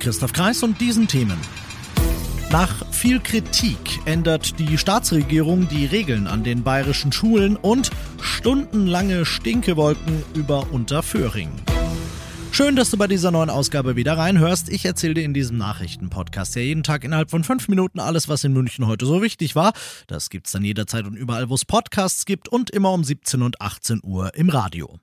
Christoph Kreis und diesen Themen. Nach viel Kritik ändert die Staatsregierung die Regeln an den bayerischen Schulen und stundenlange Stinkewolken über Unterföhring. Schön, dass du bei dieser neuen Ausgabe wieder reinhörst. Ich erzähle dir in diesem Nachrichtenpodcast ja jeden Tag innerhalb von fünf Minuten alles, was in München heute so wichtig war. Das gibt's dann jederzeit und überall, wo es Podcasts gibt und immer um 17 und 18 Uhr im Radio.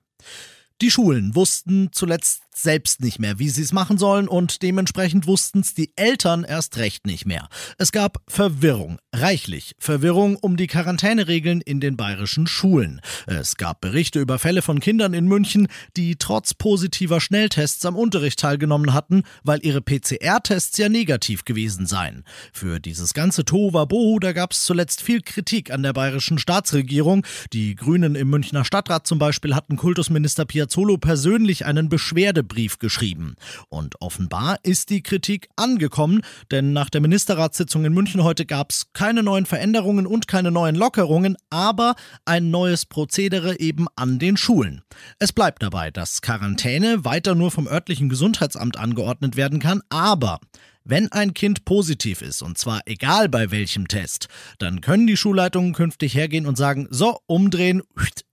Die Schulen wussten zuletzt selbst nicht mehr, wie sie es machen sollen und dementsprechend wussten es die Eltern erst recht nicht mehr. Es gab Verwirrung, reichlich Verwirrung um die Quarantäneregeln in den bayerischen Schulen. Es gab Berichte über Fälle von Kindern in München, die trotz positiver Schnelltests am Unterricht teilgenommen hatten, weil ihre PCR-Tests ja negativ gewesen seien. Für dieses ganze Tohuwabohu, da gab es zuletzt viel Kritik an der bayerischen Staatsregierung. Die Grünen im Münchner Stadtrat zum Beispiel hatten Kultusminister Piazzolo persönlich einen Beschwerde Brief geschrieben. Und offenbar ist die Kritik angekommen, denn nach der Ministerratssitzung in München heute gab es keine neuen Veränderungen und keine neuen Lockerungen, aber ein neues Prozedere eben an den Schulen. Es bleibt dabei, dass Quarantäne weiter nur vom örtlichen Gesundheitsamt angeordnet werden kann, aber wenn ein Kind positiv ist, und zwar egal bei welchem Test, dann können die Schulleitungen künftig hergehen und sagen, so, umdrehen,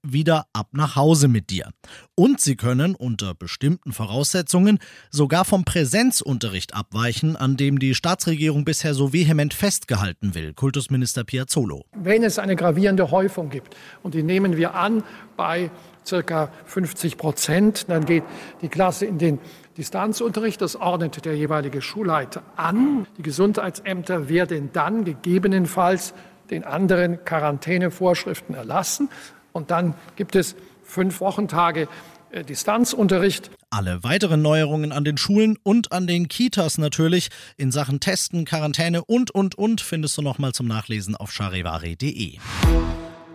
wieder ab nach Hause mit dir. Und sie können unter bestimmten Voraussetzungen sogar vom Präsenzunterricht abweichen, an dem die Staatsregierung bisher so vehement festgehalten will, Kultusminister Piazzolo. Wenn es eine gravierende Häufung gibt, und die nehmen wir an bei circa 50 Prozent, dann geht die Klasse in den Distanzunterricht, das ordnet der jeweilige Schulleiter an. Die Gesundheitsämter werden dann gegebenenfalls den anderen Quarantänevorschriften erlassen. Und dann gibt es fünf Wochentage äh, Distanzunterricht. Alle weiteren Neuerungen an den Schulen und an den Kitas natürlich in Sachen Testen, Quarantäne und, und, und findest du nochmal zum Nachlesen auf charivari.de.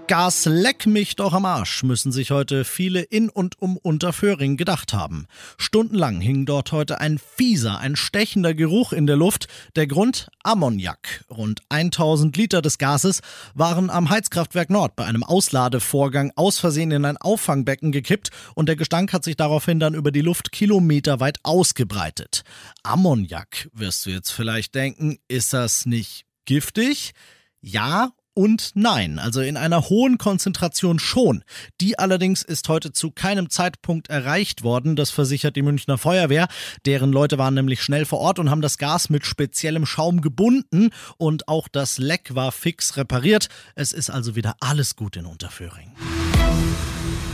Gas leck mich doch am Arsch, müssen sich heute viele in und um Unterföhring gedacht haben. Stundenlang hing dort heute ein fieser, ein stechender Geruch in der Luft. Der Grund Ammoniak. Rund 1000 Liter des Gases waren am Heizkraftwerk Nord bei einem Ausladevorgang aus Versehen in ein Auffangbecken gekippt und der Gestank hat sich daraufhin dann über die Luft kilometerweit ausgebreitet. Ammoniak, wirst du jetzt vielleicht denken, ist das nicht giftig? Ja und nein, also in einer hohen Konzentration schon. Die allerdings ist heute zu keinem Zeitpunkt erreicht worden, das versichert die Münchner Feuerwehr. Deren Leute waren nämlich schnell vor Ort und haben das Gas mit speziellem Schaum gebunden und auch das Leck war fix repariert. Es ist also wieder alles gut in Unterföhring.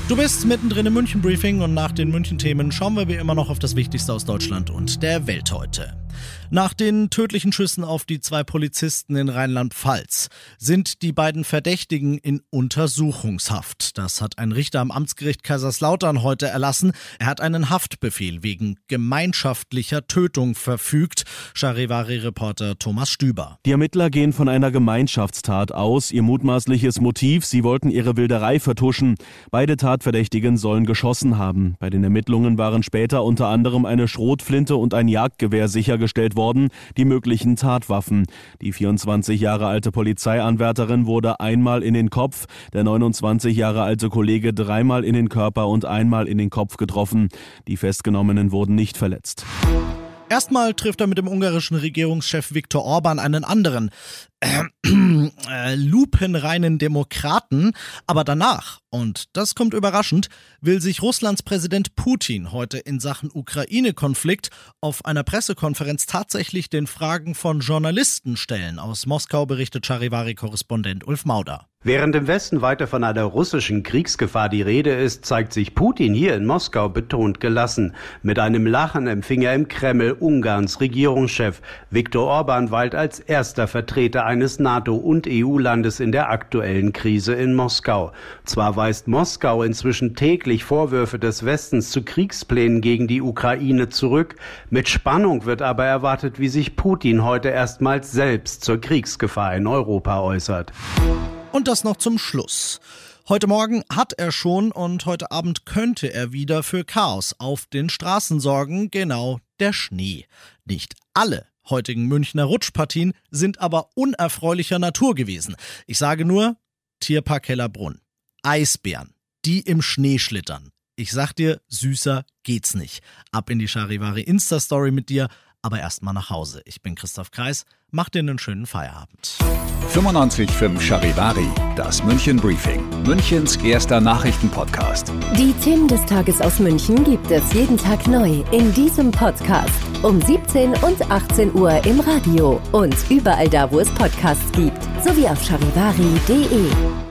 Du bist mittendrin im München Briefing und nach den München Themen schauen wir wie immer noch auf das Wichtigste aus Deutschland und der Welt heute. Nach den tödlichen Schüssen auf die zwei Polizisten in Rheinland-Pfalz sind die beiden Verdächtigen in Untersuchungshaft. Das hat ein Richter am Amtsgericht Kaiserslautern heute erlassen. Er hat einen Haftbefehl wegen gemeinschaftlicher Tötung verfügt. Charivari-Reporter Thomas Stüber. Die Ermittler gehen von einer Gemeinschaftstat aus. Ihr mutmaßliches Motiv, sie wollten ihre Wilderei vertuschen. Beide Tatverdächtigen sollen geschossen haben. Bei den Ermittlungen waren später unter anderem eine Schrotflinte und ein Jagdgewehr sichergestellt sichergestellt worden, die möglichen Tatwaffen. Die 24 Jahre alte Polizeianwärterin wurde einmal in den Kopf, der 29 Jahre alte Kollege dreimal in den Körper und einmal in den Kopf getroffen. Die Festgenommenen wurden nicht verletzt. Erstmal trifft er mit dem ungarischen Regierungschef Viktor Orban einen anderen, äh, äh, lupenreinen Demokraten, aber danach, und das kommt überraschend, will sich Russlands Präsident Putin heute in Sachen Ukraine-Konflikt auf einer Pressekonferenz tatsächlich den Fragen von Journalisten stellen. Aus Moskau berichtet Charivari-Korrespondent Ulf Mauder. Während im Westen weiter von einer russischen Kriegsgefahr die Rede ist, zeigt sich Putin hier in Moskau betont gelassen. Mit einem Lachen empfing er im Kreml Ungarns Regierungschef. Viktor Orban weilt als erster Vertreter eines NATO- und EU-Landes in der aktuellen Krise in Moskau. Zwar weist Moskau inzwischen täglich Vorwürfe des Westens zu Kriegsplänen gegen die Ukraine zurück. Mit Spannung wird aber erwartet, wie sich Putin heute erstmals selbst zur Kriegsgefahr in Europa äußert. Und das noch zum Schluss. Heute Morgen hat er schon und heute Abend könnte er wieder für Chaos auf den Straßen sorgen, genau der Schnee. Nicht alle heutigen Münchner Rutschpartien sind aber unerfreulicher Natur gewesen. Ich sage nur Tierpark Hellerbrunn. Eisbären, die im Schnee schlittern. Ich sag dir, süßer geht's nicht. Ab in die Charivari Insta-Story mit dir, aber erstmal nach Hause. Ich bin Christoph Kreis, mach dir einen schönen Feierabend. 95.5 Charivari, das München Briefing, Münchens erster Nachrichtenpodcast. Die Themen des Tages aus München gibt es jeden Tag neu in diesem Podcast. Um 17 und 18 Uhr im Radio und überall da, wo es Podcasts gibt, sowie auf charivari.de.